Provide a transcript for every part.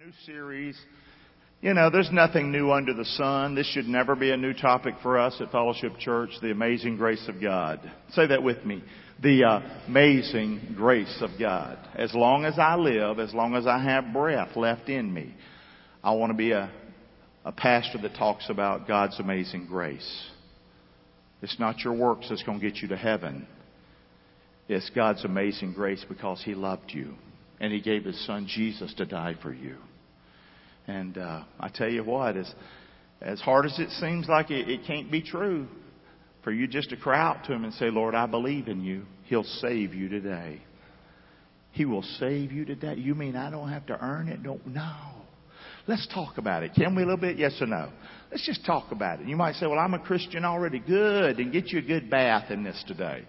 New series. You know, there's nothing new under the sun. This should never be a new topic for us at Fellowship Church, the amazing grace of God. Say that with me. The uh, amazing grace of God. As long as I live, as long as I have breath left in me, I want to be a, a pastor that talks about God's amazing grace. It's not your works that's going to get you to heaven. It's God's amazing grace because He loved you and He gave His Son Jesus to die for you. And uh, I tell you what, as as hard as it seems like it, it can't be true, for you just to cry out to Him and say, "Lord, I believe in You," He'll save you today. He will save you today. You mean I don't have to earn it? Don't no. Let's talk about it. Can we a little bit? Yes or no? Let's just talk about it. You might say, "Well, I'm a Christian already." Good, and get you a good bath in this today.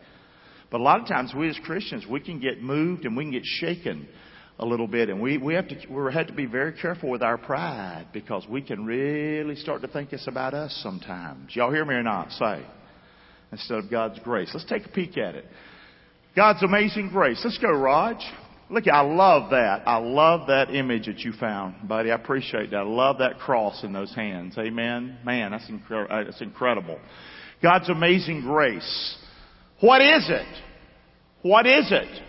But a lot of times we as Christians, we can get moved and we can get shaken a little bit. And we, we have to, we have to be very careful with our pride because we can really start to think it's about us sometimes. Y'all hear me or not? Say. Instead of God's grace. Let's take a peek at it. God's amazing grace. Let's go, Raj. Look, I love that. I love that image that you found, buddy. I appreciate that. I love that cross in those hands. Amen. Man, that's, incre- uh, that's incredible. God's amazing grace. What is it? What is it?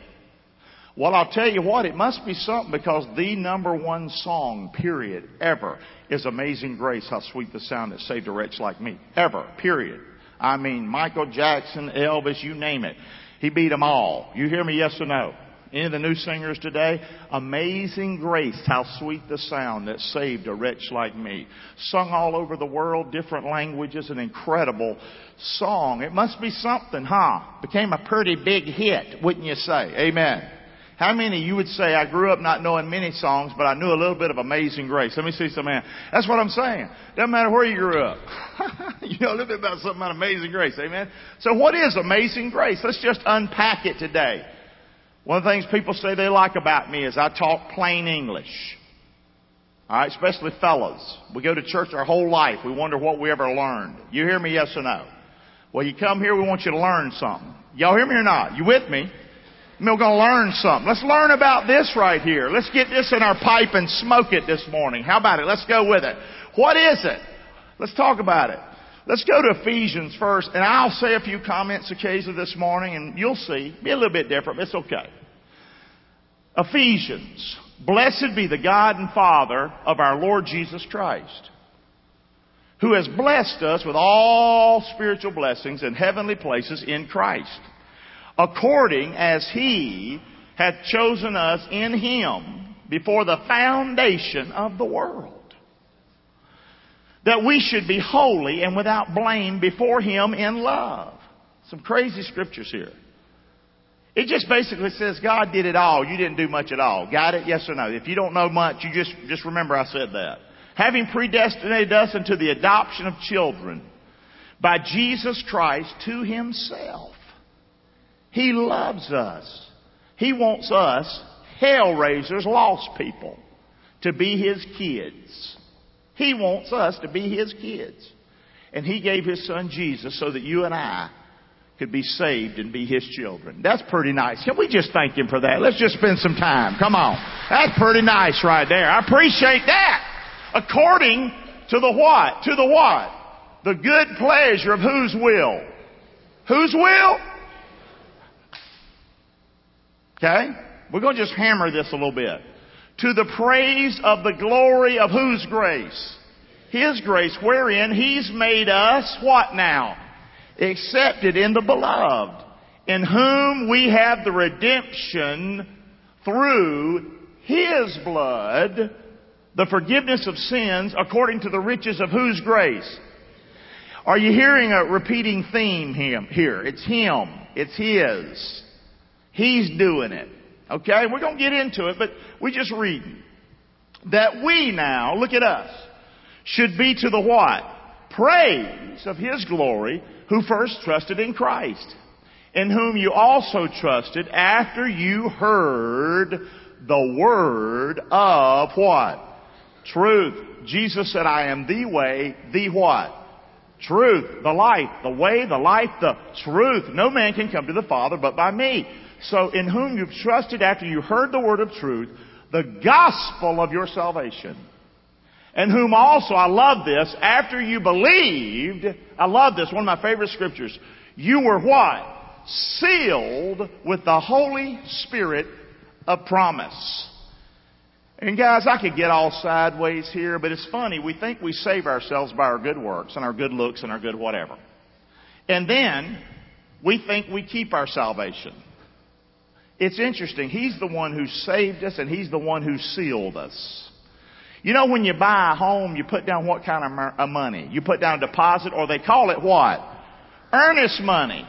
Well, I'll tell you what, it must be something because the number one song, period, ever, is Amazing Grace, How Sweet the Sound That Saved a Wretch Like Me. Ever, period. I mean, Michael Jackson, Elvis, you name it. He beat them all. You hear me, yes or no? Any of the new singers today? Amazing grace, how sweet the sound that saved a wretch like me. Sung all over the world, different languages, an incredible song. It must be something, huh? Became a pretty big hit, wouldn't you say? Amen. How many you would say, I grew up not knowing many songs, but I knew a little bit of Amazing Grace? Let me see some man. That's what I'm saying. Doesn't matter where you grew up. you know a little bit about something about Amazing Grace. Amen. So what is Amazing Grace? Let's just unpack it today. One of the things people say they like about me is I talk plain English. Alright, especially fellas. We go to church our whole life. We wonder what we ever learned. You hear me, yes or no? Well, you come here, we want you to learn something. Y'all hear me or not? You with me? We're going to learn something. Let's learn about this right here. Let's get this in our pipe and smoke it this morning. How about it? Let's go with it. What is it? Let's talk about it. Let's go to Ephesians first, and I'll say a few comments occasionally this morning, and you'll see. Be a little bit different, but it's okay. Ephesians. Blessed be the God and Father of our Lord Jesus Christ, who has blessed us with all spiritual blessings in heavenly places in Christ according as he hath chosen us in him before the foundation of the world. That we should be holy and without blame before him in love. Some crazy scriptures here. It just basically says God did it all. You didn't do much at all. Got it? Yes or no? If you don't know much, you just, just remember I said that. Having predestinated us into the adoption of children by Jesus Christ to himself he loves us. He wants us, hell raisers, lost people, to be His kids. He wants us to be His kids. And He gave His Son Jesus so that you and I could be saved and be His children. That's pretty nice. Can we just thank Him for that? Let's just spend some time. Come on. That's pretty nice right there. I appreciate that. According to the what? To the what? The good pleasure of whose will? Whose will? Okay? We're going to just hammer this a little bit. To the praise of the glory of whose grace? His grace, wherein He's made us what now? Accepted in the beloved, in whom we have the redemption through His blood, the forgiveness of sins according to the riches of whose grace? Are you hearing a repeating theme here? It's Him. It's His. He's doing it. Okay? We're going to get into it, but we just reading. That we now, look at us, should be to the what? Praise of His glory who first trusted in Christ, in whom you also trusted after you heard the word of what? Truth. Jesus said, I am the way, the what? Truth, the life, the way, the life, the truth. No man can come to the Father but by me. So in whom you've trusted after you heard the word of truth, the gospel of your salvation. And whom also, I love this, after you believed, I love this, one of my favorite scriptures, you were what? Sealed with the Holy Spirit of promise. And guys, I could get all sideways here, but it's funny. We think we save ourselves by our good works and our good looks and our good whatever. And then we think we keep our salvation. It's interesting. He's the one who saved us and He's the one who sealed us. You know, when you buy a home, you put down what kind of money? You put down a deposit, or they call it what? Earnest money.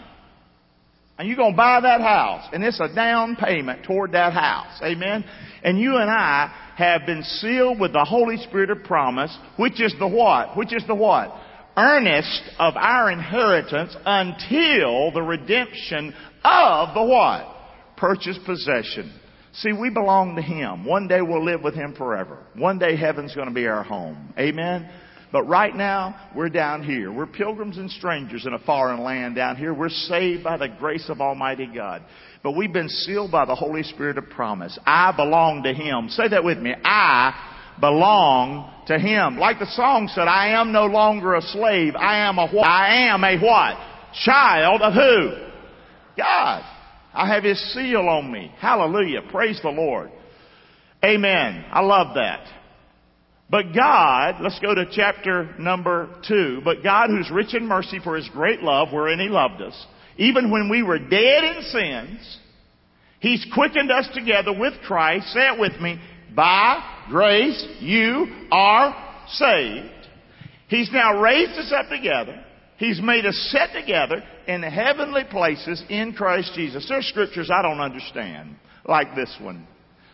And you're going to buy that house, and it's a down payment toward that house. Amen? And you and I have been sealed with the Holy Spirit of promise, which is the what? Which is the what? Earnest of our inheritance until the redemption of the what? Purchased possession. See, we belong to Him. One day we'll live with Him forever. One day heaven's going to be our home. Amen? But right now, we're down here. We're pilgrims and strangers in a foreign land down here. We're saved by the grace of Almighty God. But we've been sealed by the Holy Spirit of promise. I belong to Him. Say that with me. I belong to Him. Like the song said, I am no longer a slave. I am a what? I am a what? Child of who? God. I have His seal on me. Hallelujah. Praise the Lord. Amen. I love that. But God, let's go to chapter number two. But God, who's rich in mercy for His great love, wherein He loved us, even when we were dead in sins, He's quickened us together with Christ. Say it with me. By grace you are saved. He's now raised us up together. He's made us set together in the heavenly places in Christ Jesus. There are scriptures I don't understand, like this one.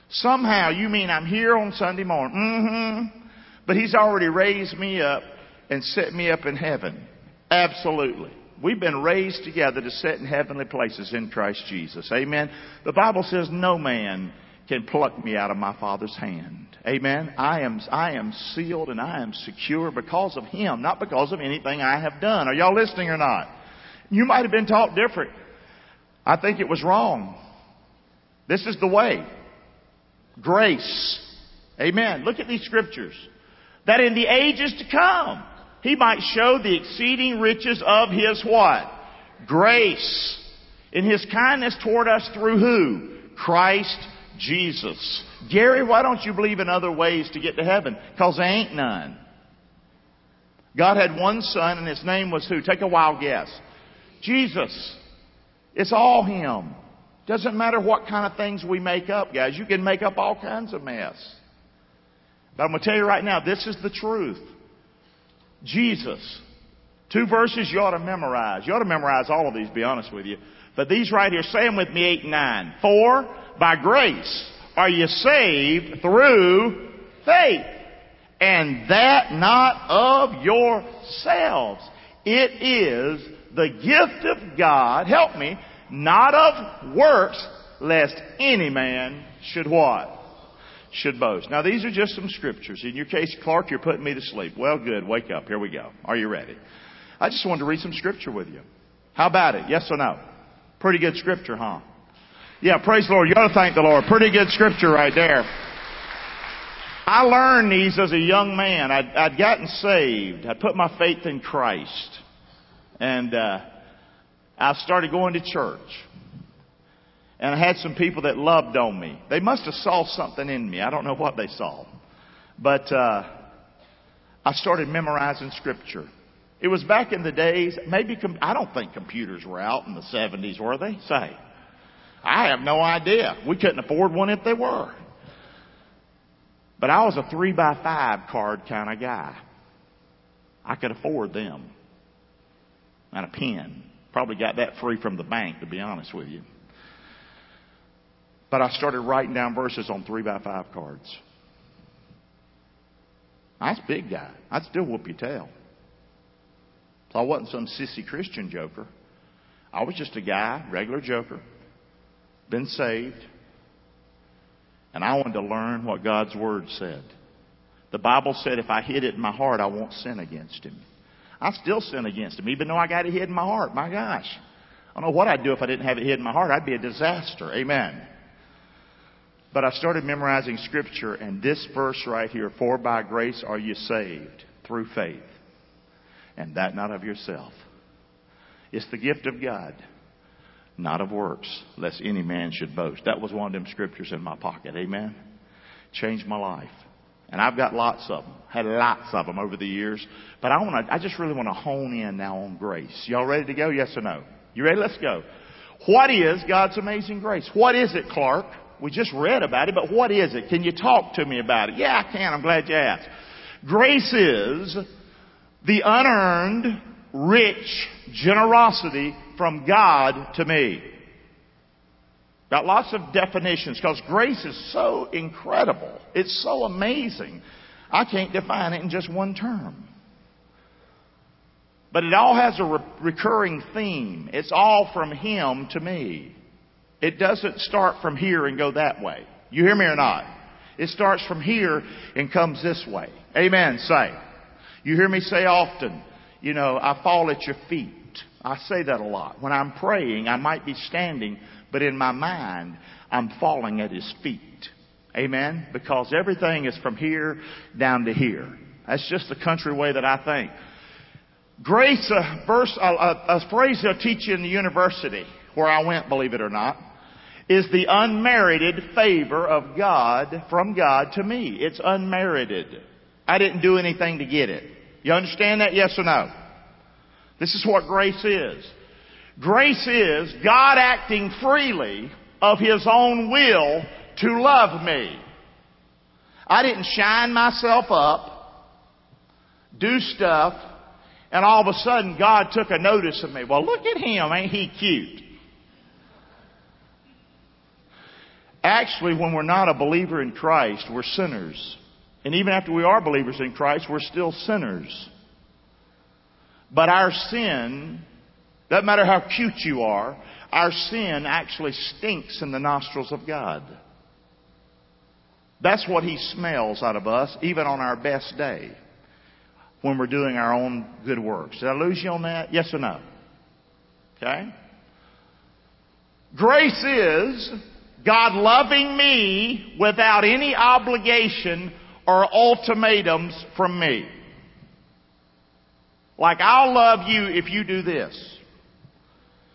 Somehow you mean I'm here on Sunday morning. Mm-hmm. But He's already raised me up and set me up in heaven. Absolutely. We've been raised together to sit in heavenly places in Christ Jesus. Amen. The Bible says no man can pluck me out of my Father's hand. Amen. I am, I am sealed and I am secure because of Him, not because of anything I have done. Are y'all listening or not? You might have been taught different. I think it was wrong. This is the way. Grace. Amen. Look at these scriptures. That in the ages to come, He might show the exceeding riches of His what? Grace. In His kindness toward us through who? Christ Jesus. Gary, why don't you believe in other ways to get to heaven? Cause there ain't none. God had one son and his name was who? Take a wild guess. Jesus. It's all Him. Doesn't matter what kind of things we make up, guys. You can make up all kinds of mess. But I'm going to tell you right now, this is the truth. Jesus. Two verses you ought to memorize. You ought to memorize all of these, be honest with you. But these right here, say them with me, 8 and 9. For, by grace are you saved through faith. And that not of yourselves. It is the gift of God, help me, not of works, lest any man should what? Should boast. Now these are just some scriptures. In your case, Clark, you're putting me to sleep. Well, good. Wake up. Here we go. Are you ready? I just wanted to read some scripture with you. How about it? Yes or no? Pretty good scripture, huh? Yeah, praise the Lord. You ought to thank the Lord. Pretty good scripture right there. I learned these as a young man. I'd, I'd gotten saved. I put my faith in Christ. And uh, I started going to church. And I had some people that loved on me. They must have saw something in me. I don't know what they saw. But uh, I started memorizing scripture. It was back in the days, maybe, com- I don't think computers were out in the 70s, were they? Say. I have no idea. We couldn't afford one if they were. But I was a three by five card kind of guy. I could afford them and a pen. Probably got that free from the bank, to be honest with you. But I started writing down verses on three by five cards. I was a big guy. I'd still whoop your tail. So I wasn't some sissy Christian joker. I was just a guy, regular joker, been saved, and I wanted to learn what God's Word said. The Bible said if I hid it in my heart, I won't sin against Him. I still sin against him, even though I got it hid in my heart. My gosh. I don't know what I'd do if I didn't have it hid in my heart. I'd be a disaster. Amen. But I started memorizing scripture and this verse right here, for by grace are you saved through faith. And that not of yourself. It's the gift of God, not of works, lest any man should boast. That was one of them scriptures in my pocket. Amen. Changed my life. And I've got lots of them. Had lots of them over the years. But I want to, I just really want to hone in now on grace. Y'all ready to go? Yes or no? You ready? Let's go. What is God's amazing grace? What is it, Clark? We just read about it, but what is it? Can you talk to me about it? Yeah, I can. I'm glad you asked. Grace is the unearned, rich generosity from God to me. Got lots of definitions because grace is so incredible. It's so amazing. I can't define it in just one term. But it all has a re- recurring theme. It's all from Him to me. It doesn't start from here and go that way. You hear me or not? It starts from here and comes this way. Amen. Say. You hear me say often, you know, I fall at your feet. I say that a lot. When I'm praying, I might be standing, but in my mind, I'm falling at his feet. Amen? Because everything is from here down to here. That's just the country way that I think. Grace, a verse, a, a, phrase they'll teach you in the university where I went, believe it or not, is the unmerited favor of God from God to me. It's unmerited. I didn't do anything to get it. You understand that? Yes or no? This is what grace is. Grace is God acting freely of His own will to love me. I didn't shine myself up, do stuff, and all of a sudden God took a notice of me. Well, look at him. Ain't he cute? Actually, when we're not a believer in Christ, we're sinners. And even after we are believers in Christ, we're still sinners. But our sin, doesn't matter how cute you are, our sin actually stinks in the nostrils of God. That's what He smells out of us, even on our best day, when we're doing our own good works. Did I lose you on that? Yes or no? Okay? Grace is God loving me without any obligation or ultimatums from me. Like, I'll love you if you do this.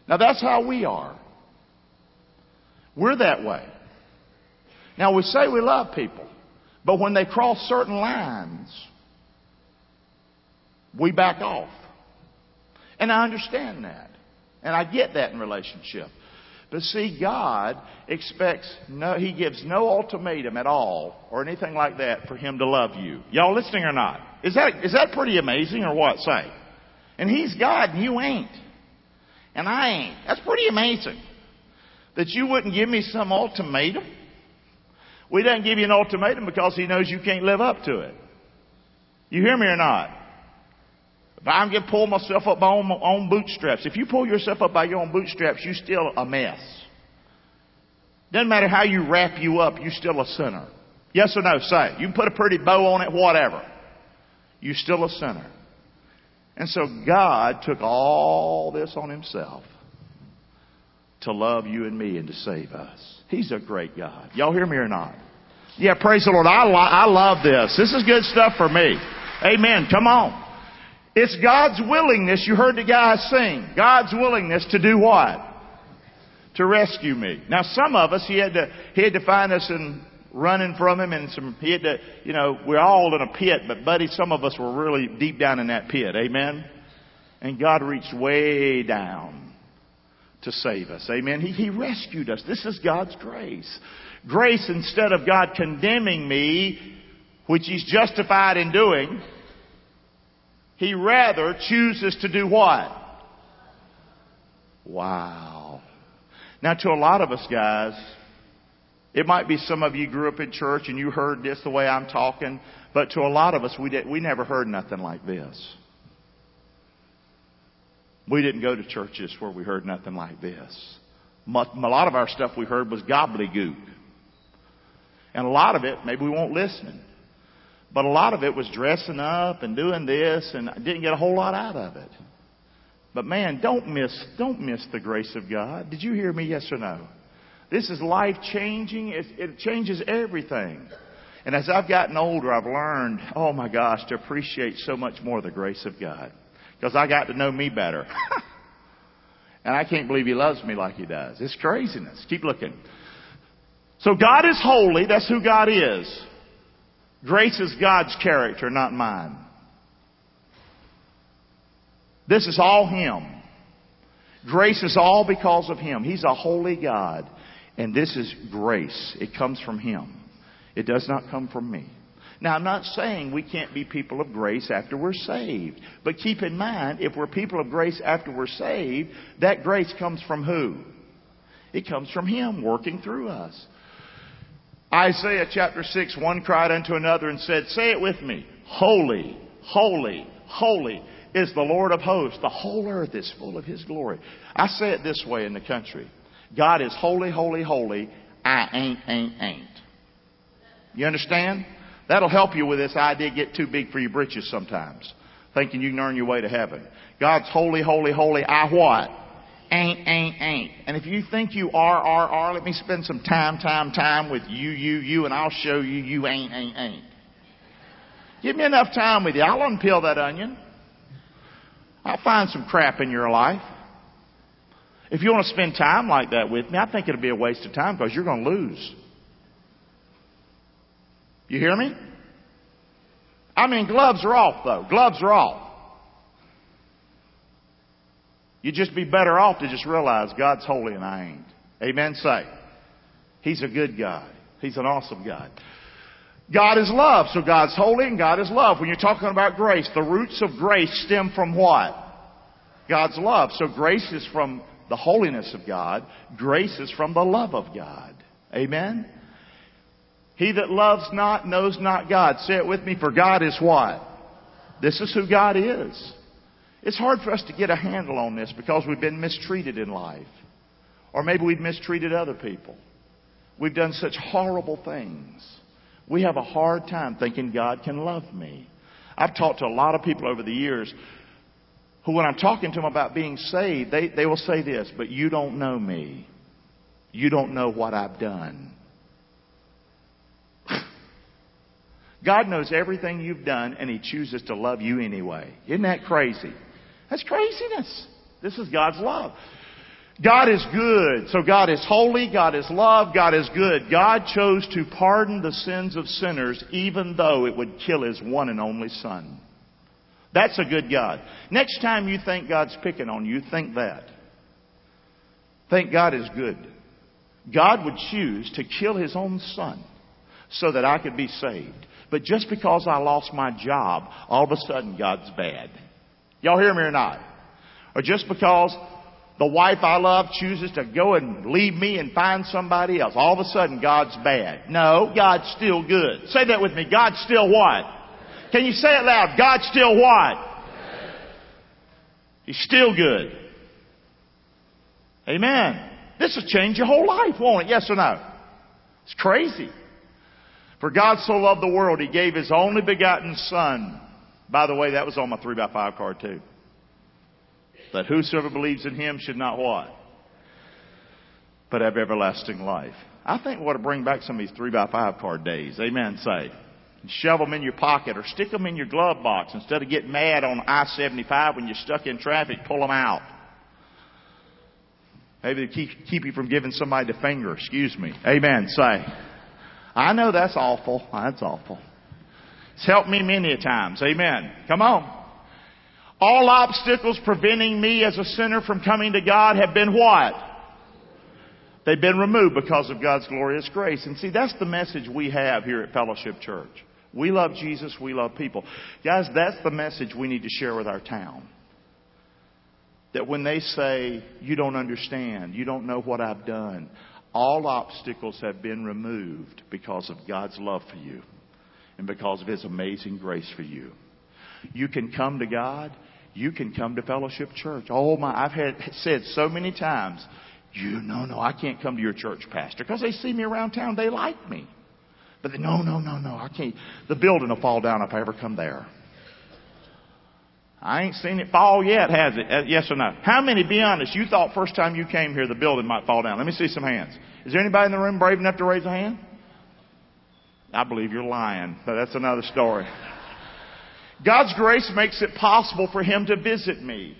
Now that's how we are. We're that way. Now we say we love people, but when they cross certain lines, we back off. And I understand that. And I get that in relationship. But see, God expects no, He gives no ultimatum at all or anything like that for Him to love you. Y'all listening or not? Is that, is that pretty amazing or what? Say. And He's God and you ain't. And I ain't. That's pretty amazing. That you wouldn't give me some ultimatum. We doesn't give you an ultimatum because He knows you can't live up to it. You hear me or not? If I'm going to pull myself up by my own bootstraps, if you pull yourself up by your own bootstraps, you're still a mess. Doesn't matter how you wrap you up, you're still a sinner. Yes or no? Say. You can put a pretty bow on it, whatever. You're still a sinner. And so God took all this on Himself to love you and me and to save us. He's a great God. Y'all hear me or not? Yeah, praise the Lord. I, lo- I love this. This is good stuff for me. Amen. Come on. It's God's willingness, you heard the guy sing, God's willingness to do what? To rescue me. Now some of us, he had to, he had to find us in running from him and some, he had to, you know, we're all in a pit, but buddy, some of us were really deep down in that pit. Amen? And God reached way down to save us. Amen? He, he rescued us. This is God's grace. Grace, instead of God condemning me, which He's justified in doing, he rather chooses to do what? Wow. Now to a lot of us guys, it might be some of you grew up in church and you heard this the way I'm talking, but to a lot of us, we, did, we never heard nothing like this. We didn't go to churches where we heard nothing like this. A lot of our stuff we heard was gobbledygook. And a lot of it, maybe we won't listen. But a lot of it was dressing up and doing this and I didn't get a whole lot out of it. But man, don't miss, don't miss the grace of God. Did you hear me? Yes or no? This is life changing. It, it changes everything. And as I've gotten older, I've learned, oh my gosh, to appreciate so much more the grace of God. Because I got to know me better. and I can't believe He loves me like He does. It's craziness. Keep looking. So God is holy. That's who God is. Grace is God's character, not mine. This is all Him. Grace is all because of Him. He's a holy God. And this is grace. It comes from Him. It does not come from me. Now, I'm not saying we can't be people of grace after we're saved. But keep in mind, if we're people of grace after we're saved, that grace comes from who? It comes from Him working through us. Isaiah chapter 6, one cried unto another and said, Say it with me. Holy, holy, holy is the Lord of hosts. The whole earth is full of His glory. I say it this way in the country. God is holy, holy, holy. I ain't, ain't, ain't. You understand? That'll help you with this idea get too big for your britches sometimes. Thinking you can earn your way to heaven. God's holy, holy, holy. I what? Ain't, ain't, ain't. And if you think you are, are, are, let me spend some time, time, time with you, you, you, and I'll show you you ain't, ain't, ain't. Give me enough time with you. I'll unpeel that onion. I'll find some crap in your life. If you want to spend time like that with me, I think it'll be a waste of time because you're going to lose. You hear me? I mean, gloves are off though. Gloves are off. You'd just be better off to just realize God's holy and I ain't. Amen. Say. He's a good God. He's an awesome God. God is love, so God's holy and God is love. When you're talking about grace, the roots of grace stem from what? God's love. So grace is from the holiness of God. Grace is from the love of God. Amen? He that loves not knows not God. Say it with me, for God is what? This is who God is. It's hard for us to get a handle on this because we've been mistreated in life. Or maybe we've mistreated other people. We've done such horrible things. We have a hard time thinking God can love me. I've talked to a lot of people over the years who, when I'm talking to them about being saved, they, they will say this, but you don't know me. You don't know what I've done. God knows everything you've done and He chooses to love you anyway. Isn't that crazy? That's craziness. This is God's love. God is good. So God is holy. God is love. God is good. God chose to pardon the sins of sinners even though it would kill His one and only Son. That's a good God. Next time you think God's picking on you, think that. Think God is good. God would choose to kill His own Son so that I could be saved. But just because I lost my job, all of a sudden God's bad. Y'all hear me or not? Or just because the wife I love chooses to go and leave me and find somebody else. All of a sudden, God's bad. No, God's still good. Say that with me. God's still what? Can you say it loud? God's still what? He's still good. Amen. This will change your whole life, won't it? Yes or no? It's crazy. For God so loved the world, He gave His only begotten Son. By the way, that was on my 3 by 5 card too that whosoever believes in him should not what? But have everlasting life. I think we ought to bring back some of these three by five card days. Amen. Say. Shove them in your pocket or stick them in your glove box instead of getting mad on I-75 when you're stuck in traffic. Pull them out. Maybe to keep, keep you from giving somebody the finger. Excuse me. Amen. Say. I know that's awful. That's awful. It's helped me many a times. Amen. Come on. All obstacles preventing me as a sinner from coming to God have been what? They've been removed because of God's glorious grace. And see, that's the message we have here at Fellowship Church. We love Jesus, we love people. Guys, that's the message we need to share with our town. That when they say, you don't understand, you don't know what I've done, all obstacles have been removed because of God's love for you and because of His amazing grace for you. You can come to God you can come to Fellowship Church. Oh my, I've had said so many times, you no, no, I can't come to your church, pastor, because they see me around town. They like me. But no, no, no, no, I can't. The building will fall down if I ever come there. I ain't seen it fall yet, has it? Uh, yes or no? How many, be honest, you thought first time you came here the building might fall down? Let me see some hands. Is there anybody in the room brave enough to raise a hand? I believe you're lying, but that's another story. God's grace makes it possible for Him to visit me.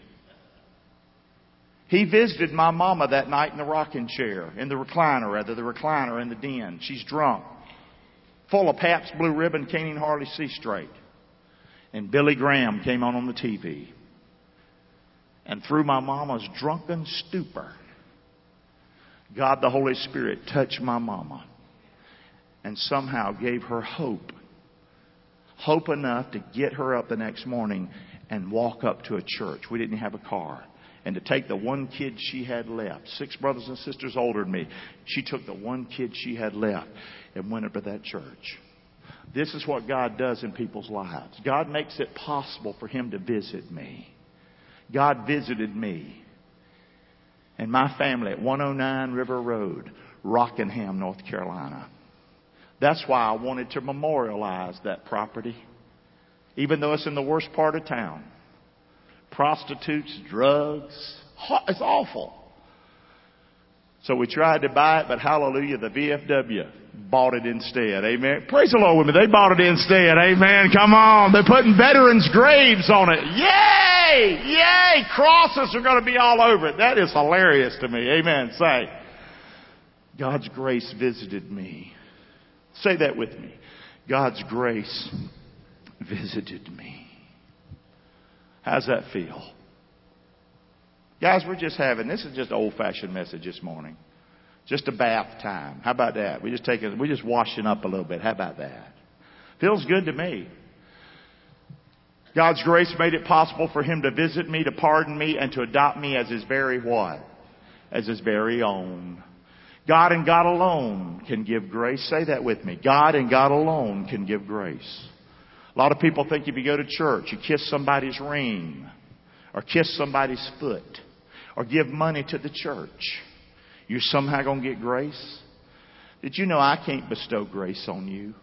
He visited my mama that night in the rocking chair, in the recliner, rather, the recliner in the den. She's drunk. Full of Pabst Blue Ribbon, even hardly see straight. And Billy Graham came on on the TV. And through my mama's drunken stupor, God the Holy Spirit touched my mama and somehow gave her hope. Hope enough to get her up the next morning and walk up to a church. We didn't have a car and to take the one kid she had left, six brothers and sisters older than me, she took the one kid she had left and went up to that church. This is what God does in people's lives. God makes it possible for Him to visit me. God visited me and my family at 109 River Road, Rockingham, North Carolina. That's why I wanted to memorialize that property, even though it's in the worst part of town prostitutes, drugs. It's awful. So we tried to buy it, but hallelujah, the VFW bought it instead. Amen. Praise the Lord with me. They bought it instead. Amen. Come on. They're putting veterans' graves on it. Yay! Yay! Crosses are going to be all over it. That is hilarious to me. Amen. Say, God's grace visited me. Say that with me. God's grace visited me. How's that feel? Guys, we're just having, this is just an old fashioned message this morning. Just a bath time. How about that? We just take it, we're just washing up a little bit. How about that? Feels good to me. God's grace made it possible for Him to visit me, to pardon me, and to adopt me as His very what? As His very own. God and God alone can give grace. Say that with me. God and God alone can give grace. A lot of people think if you go to church, you kiss somebody's ring, or kiss somebody's foot, or give money to the church, you're somehow going to get grace. Did you know I can't bestow grace on you?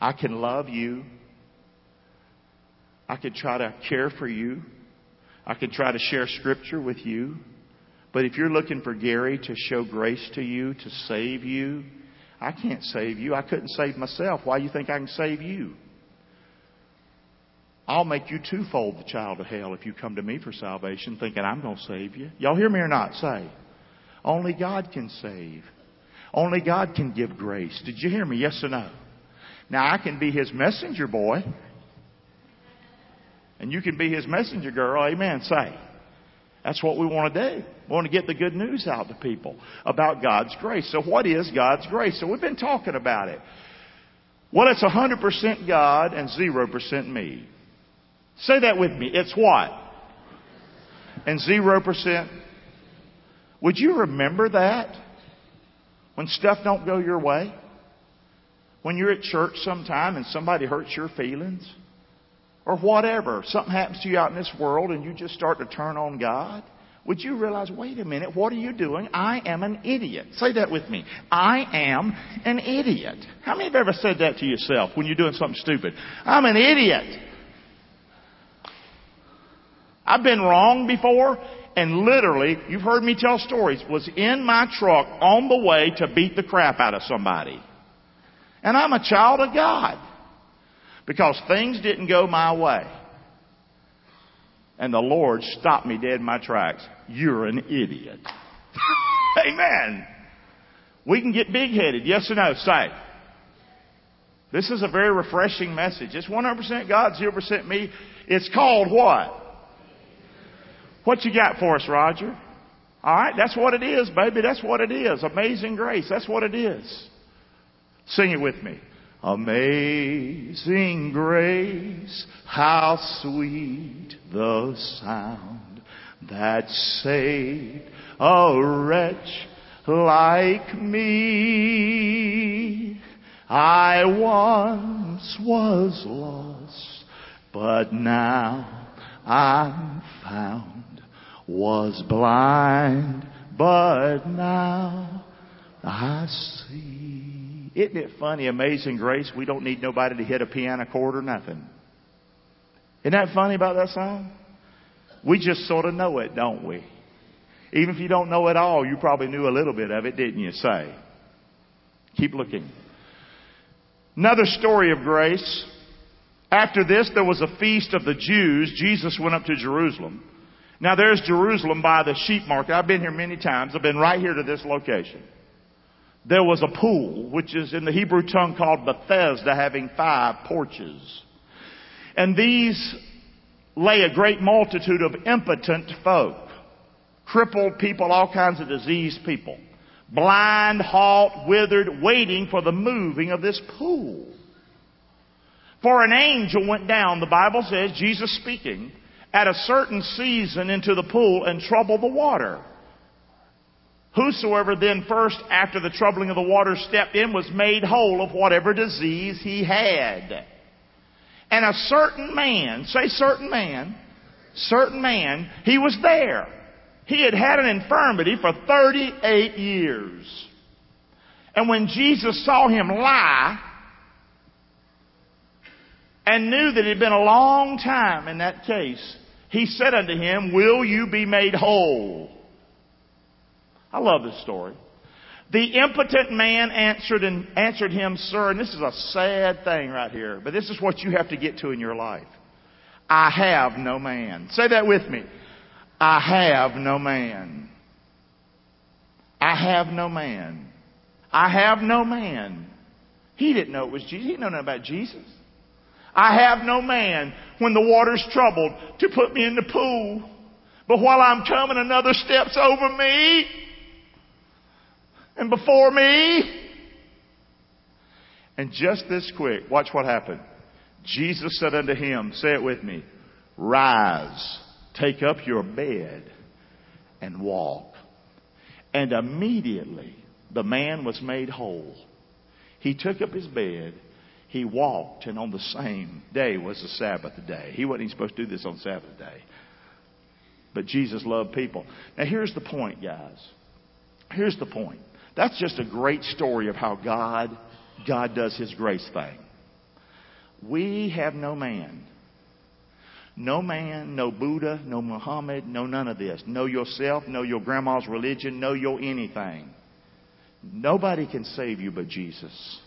I can love you. I can try to care for you. I can try to share scripture with you. But if you're looking for Gary to show grace to you, to save you, I can't save you. I couldn't save myself. Why do you think I can save you? I'll make you twofold the child of hell if you come to me for salvation thinking I'm going to save you. Y'all hear me or not? Say. Only God can save. Only God can give grace. Did you hear me? Yes or no? Now I can be His messenger boy. And you can be His messenger girl. Amen. Say. That's what we want to do. We want to get the good news out to people about God's grace. So what is God's grace? So we've been talking about it. Well, it's 100% God and 0% me. Say that with me. It's what? And 0%. Would you remember that? When stuff don't go your way? When you're at church sometime and somebody hurts your feelings? or whatever, something happens to you out in this world and you just start to turn on God, would you realize, wait a minute, what are you doing? I am an idiot. Say that with me. I am an idiot. How many have ever said that to yourself when you're doing something stupid? I'm an idiot. I've been wrong before and literally, you've heard me tell stories, was in my truck on the way to beat the crap out of somebody. And I'm a child of God because things didn't go my way. And the Lord stopped me dead in my tracks. You're an idiot. Amen. We can get big headed. Yes or no? Say. This is a very refreshing message. It's 100% God, 0% me. It's called what? What you got for us, Roger? Alright, that's what it is, baby. That's what it is. Amazing grace. That's what it is. Sing it with me. Amazing grace, how sweet the sound that saved a wretch like me. I once was lost, but now I'm found. Was blind, but now I see. Isn't it funny, amazing grace? We don't need nobody to hit a piano chord or nothing. Isn't that funny about that song? We just sort of know it, don't we? Even if you don't know it all, you probably knew a little bit of it, didn't you say? Keep looking. Another story of grace. After this, there was a feast of the Jews. Jesus went up to Jerusalem. Now there's Jerusalem by the sheep market. I've been here many times. I've been right here to this location. There was a pool, which is in the Hebrew tongue called Bethesda, having five porches. And these lay a great multitude of impotent folk, crippled people, all kinds of diseased people, blind, halt, withered, waiting for the moving of this pool. For an angel went down, the Bible says, Jesus speaking, at a certain season into the pool and troubled the water. Whosoever then first after the troubling of the water stepped in was made whole of whatever disease he had. And a certain man, say certain man, certain man, he was there. He had had an infirmity for 38 years. And when Jesus saw him lie, and knew that it had been a long time in that case, he said unto him, Will you be made whole? I love this story. The impotent man answered and answered him, Sir, and this is a sad thing right here, but this is what you have to get to in your life. I have no man. Say that with me. I have no man. I have no man. I have no man. He didn't know it was Jesus. He didn't know nothing about Jesus. I have no man when the water's troubled to put me in the pool. But while I'm coming, another steps over me and before me. And just this quick, watch what happened. Jesus said unto him, say it with me, rise, take up your bed and walk. And immediately the man was made whole. He took up his bed, he walked, and on the same day was the Sabbath day. He wasn't even supposed to do this on Sabbath day. But Jesus loved people. Now here's the point, guys. Here's the point. That's just a great story of how God, God does His grace thing. We have no man. No man, no Buddha, no Muhammad, no none of this. Know yourself, know your grandma's religion, know your anything. Nobody can save you but Jesus.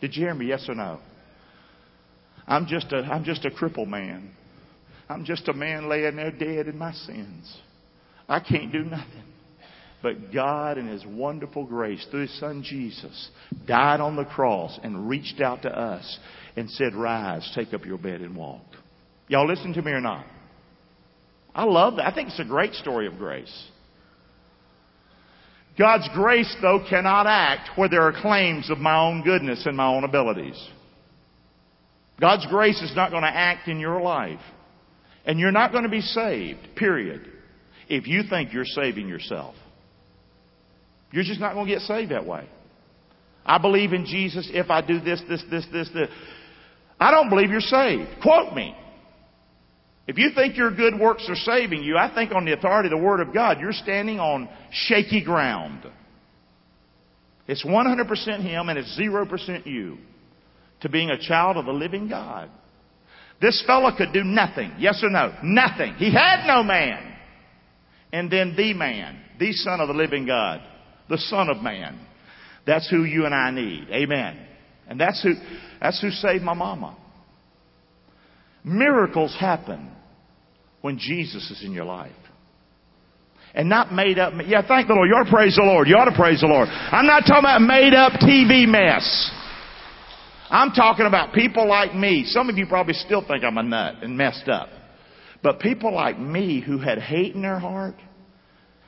Did you hear me? Yes or no? I'm just a, I'm just a crippled man. I'm just a man laying there dead in my sins. I can't do nothing. But God, in His wonderful grace, through His Son Jesus, died on the cross and reached out to us and said, Rise, take up your bed and walk. Y'all listen to me or not? I love that. I think it's a great story of grace. God's grace, though, cannot act where there are claims of my own goodness and my own abilities. God's grace is not going to act in your life. And you're not going to be saved, period, if you think you're saving yourself. You're just not going to get saved that way. I believe in Jesus if I do this, this, this, this, this. I don't believe you're saved. Quote me. If you think your good works are saving you, I think on the authority of the Word of God, you're standing on shaky ground. It's 100% Him and it's 0% you to being a child of the living God. This fellow could do nothing. Yes or no? Nothing. He had no man. And then the man, the Son of the living God the Son of Man. That's who you and I need. Amen. And that's who, that's who saved my mama. Miracles happen when Jesus is in your life. And not made up, yeah, thank the Lord. You ought to praise the Lord. You ought to praise the Lord. I'm not talking about made up TV mess. I'm talking about people like me. Some of you probably still think I'm a nut and messed up. But people like me who had hate in their heart,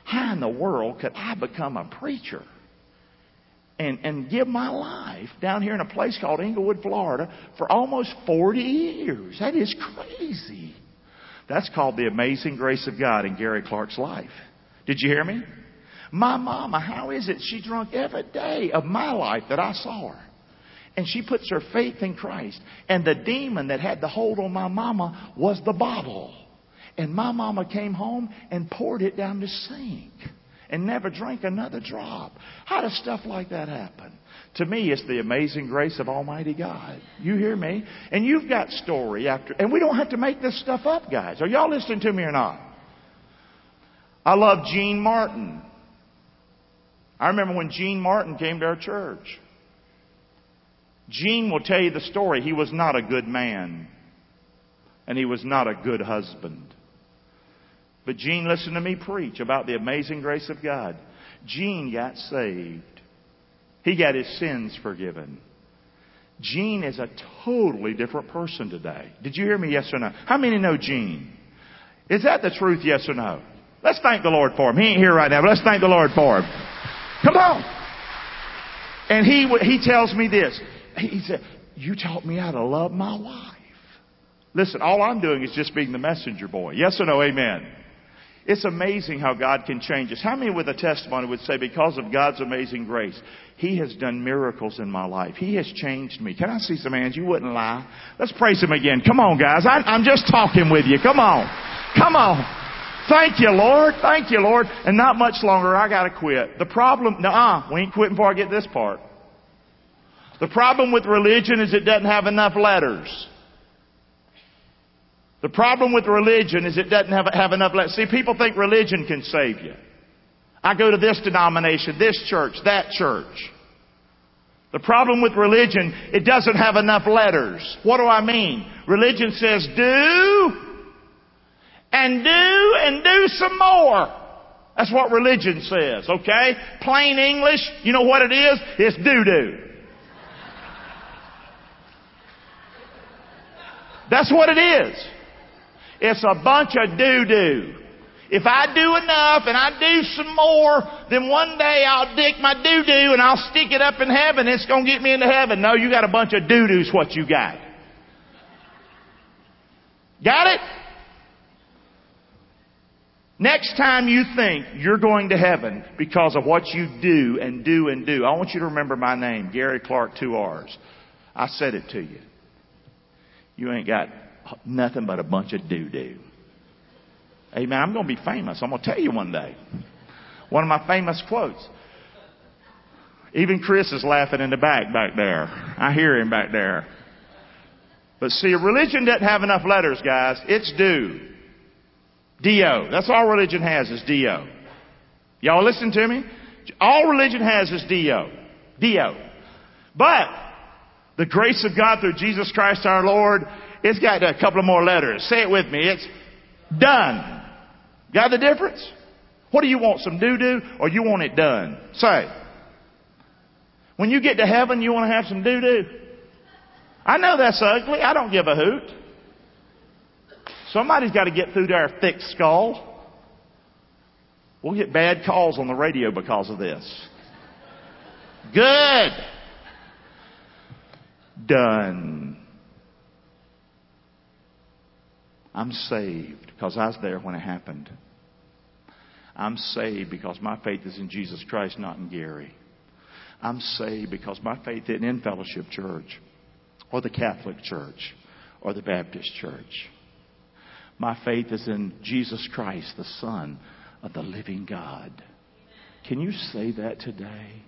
how in the world could I become a preacher and, and give my life down here in a place called Englewood, Florida for almost 40 years? That is crazy. That's called the amazing grace of God in Gary Clark's life. Did you hear me? My mama, how is it she drunk every day of my life that I saw her? And she puts her faith in Christ. And the demon that had the hold on my mama was the bottle. And my mama came home and poured it down the sink and never drank another drop. How does stuff like that happen? To me, it's the amazing grace of Almighty God. You hear me? And you've got story after, and we don't have to make this stuff up, guys. Are y'all listening to me or not? I love Gene Martin. I remember when Gene Martin came to our church. Gene will tell you the story. He was not a good man. And he was not a good husband. But Gene listened to me preach about the amazing grace of God. Gene got saved. He got his sins forgiven. Gene is a totally different person today. Did you hear me? Yes or no? How many know Gene? Is that the truth? Yes or no? Let's thank the Lord for him. He ain't here right now, but let's thank the Lord for him. Come on. And he, he tells me this. He said, you taught me how to love my wife. Listen, all I'm doing is just being the messenger boy. Yes or no? Amen. It's amazing how God can change us. How many with a testimony would say, because of God's amazing grace, He has done miracles in my life. He has changed me. Can I see some hands? You wouldn't lie. Let's praise Him again. Come on, guys. I, I'm just talking with you. Come on. Come on. Thank you, Lord. Thank you, Lord. And not much longer. I gotta quit. The problem, nah, uh, we ain't quitting before I get this part. The problem with religion is it doesn't have enough letters. The problem with religion is it doesn't have, have enough letters. See, people think religion can save you. I go to this denomination, this church, that church. The problem with religion, it doesn't have enough letters. What do I mean? Religion says do, and do, and do some more. That's what religion says, okay? Plain English, you know what it is? It's do-do. That's what it is. It's a bunch of doo-doo. If I do enough and I do some more, then one day I'll dig my doo-doo and I'll stick it up in heaven. It's going to get me into heaven. No, you got a bunch of doo-doos what you got. Got it? Next time you think you're going to heaven because of what you do and do and do, I want you to remember my name, Gary Clark, two R's. I said it to you. You ain't got nothing but a bunch of doo doo. Amen. I'm going to be famous. I'm going to tell you one day. One of my famous quotes. Even Chris is laughing in the back back there. I hear him back there. But see, religion doesn't have enough letters, guys. It's do. D-O. That's all religion has is D-O. Y'all listen to me? All religion has is D-O. D-O. But the grace of God through Jesus Christ our Lord, it's got a couple of more letters. Say it with me. It's done. Got the difference? What do you want? Some doo-doo or you want it done? Say. When you get to heaven, you want to have some doo-doo? I know that's ugly. I don't give a hoot. Somebody's got to get through to our thick skull. We'll get bad calls on the radio because of this. Good. Done. I'm saved because I was there when it happened. I'm saved because my faith is in Jesus Christ, not in Gary. I'm saved because my faith isn't in Fellowship Church or the Catholic Church or the Baptist Church. My faith is in Jesus Christ, the Son of the living God. Can you say that today?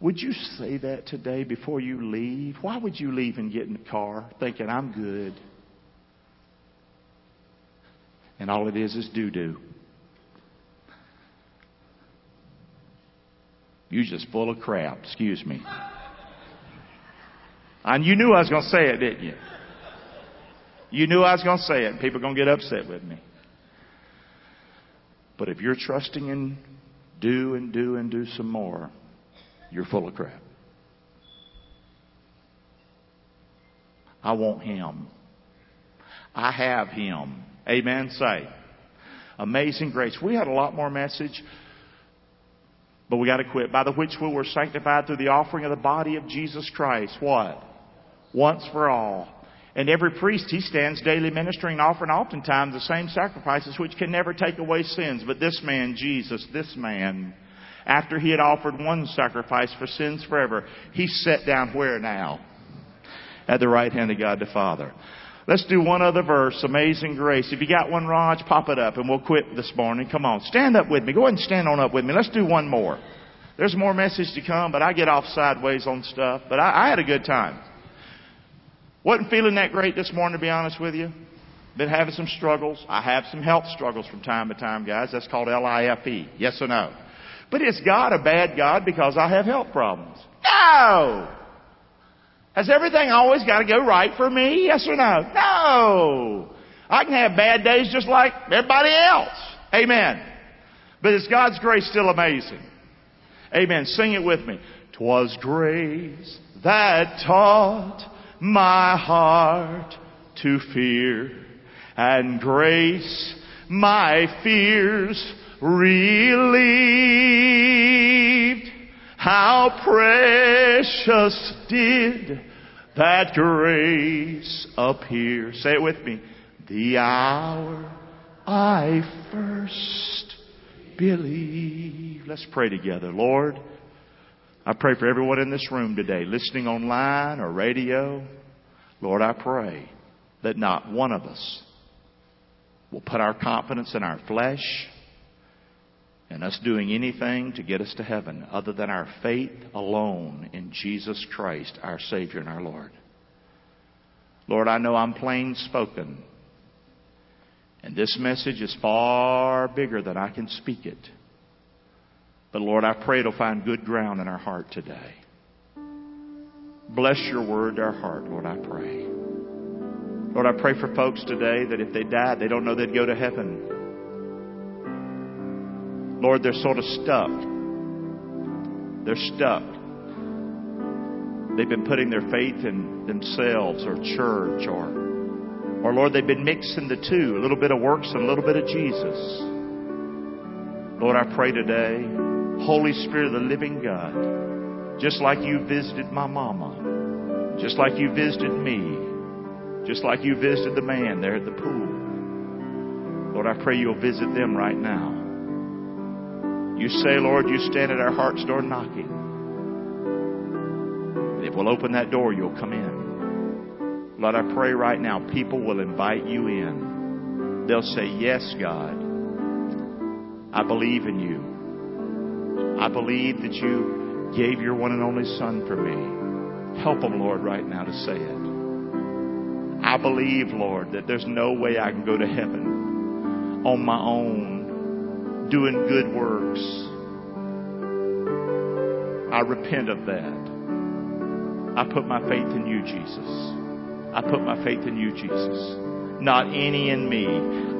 Would you say that today before you leave? Why would you leave and get in the car thinking, I'm good? And all it is is doo doo. You're just full of crap, excuse me. And you knew I was going to say it, didn't you? You knew I was going to say it, people are going to get upset with me. But if you're trusting in do and do and do some more, you're full of crap. I want Him. I have Him. Amen. Say. Amazing grace. We had a lot more message, but we got to quit. By the which we were sanctified through the offering of the body of Jesus Christ. What? Once for all. And every priest, he stands daily ministering, offering oftentimes the same sacrifices which can never take away sins. But this man, Jesus, this man, after he had offered one sacrifice for sins forever, he sat down where now? At the right hand of God the Father. Let's do one other verse, Amazing Grace. If you got one, Raj, pop it up and we'll quit this morning. Come on, stand up with me. Go ahead and stand on up with me. Let's do one more. There's more message to come, but I get off sideways on stuff. But I, I had a good time. Wasn't feeling that great this morning, to be honest with you. Been having some struggles. I have some health struggles from time to time, guys. That's called L-I-F-E. Yes or no? But is God a bad God because I have health problems? No! Has everything always got to go right for me? Yes or no? No! I can have bad days just like everybody else. Amen. But is God's grace still amazing? Amen. Sing it with me. Twas grace that taught my heart to fear, and grace my fears relieved. How precious did that grace appear. Say it with me. The hour I first believed. Let's pray together. Lord, I pray for everyone in this room today, listening online or radio. Lord, I pray that not one of us will put our confidence in our flesh and us doing anything to get us to heaven other than our faith alone in Jesus Christ, our Savior and our Lord. Lord, I know I'm plain spoken, and this message is far bigger than I can speak it. But Lord, I pray it'll find good ground in our heart today. Bless your word to our heart, Lord, I pray. Lord, I pray for folks today that if they died, they don't know they'd go to heaven. Lord, they're sort of stuck. They're stuck. They've been putting their faith in themselves or church or, or Lord, they've been mixing the two, a little bit of works and a little bit of Jesus. Lord, I pray today Holy Spirit of the living God, just like you visited my mama, just like you visited me, just like you visited the man there at the pool. Lord, I pray you'll visit them right now. You say, Lord, you stand at our heart's door knocking. And if we'll open that door, you'll come in. Lord, I pray right now people will invite you in. They'll say, Yes, God. I believe in you. I believe that you gave your one and only Son for me. Help them, Lord, right now to say it. I believe, Lord, that there's no way I can go to heaven on my own, doing good works. I repent of that. I put my faith in you, Jesus. I put my faith in you, Jesus. Not any in me,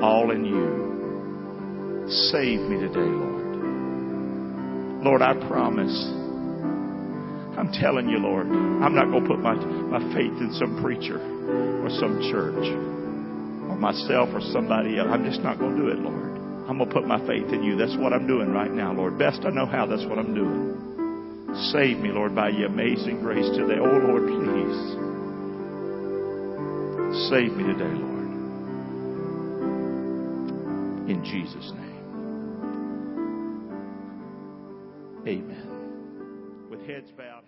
all in you. Save me today, Lord. Lord, I promise. I'm telling you, Lord, I'm not going to put my, my faith in some preacher or some church or myself or somebody else. I'm just not going to do it, Lord. I'm going to put my faith in you. That's what I'm doing right now, Lord. Best I know how, that's what I'm doing. Save me, Lord, by your amazing grace today. Oh, Lord, please. Save me today, Lord. In Jesus' name. Amen. With heads bowed.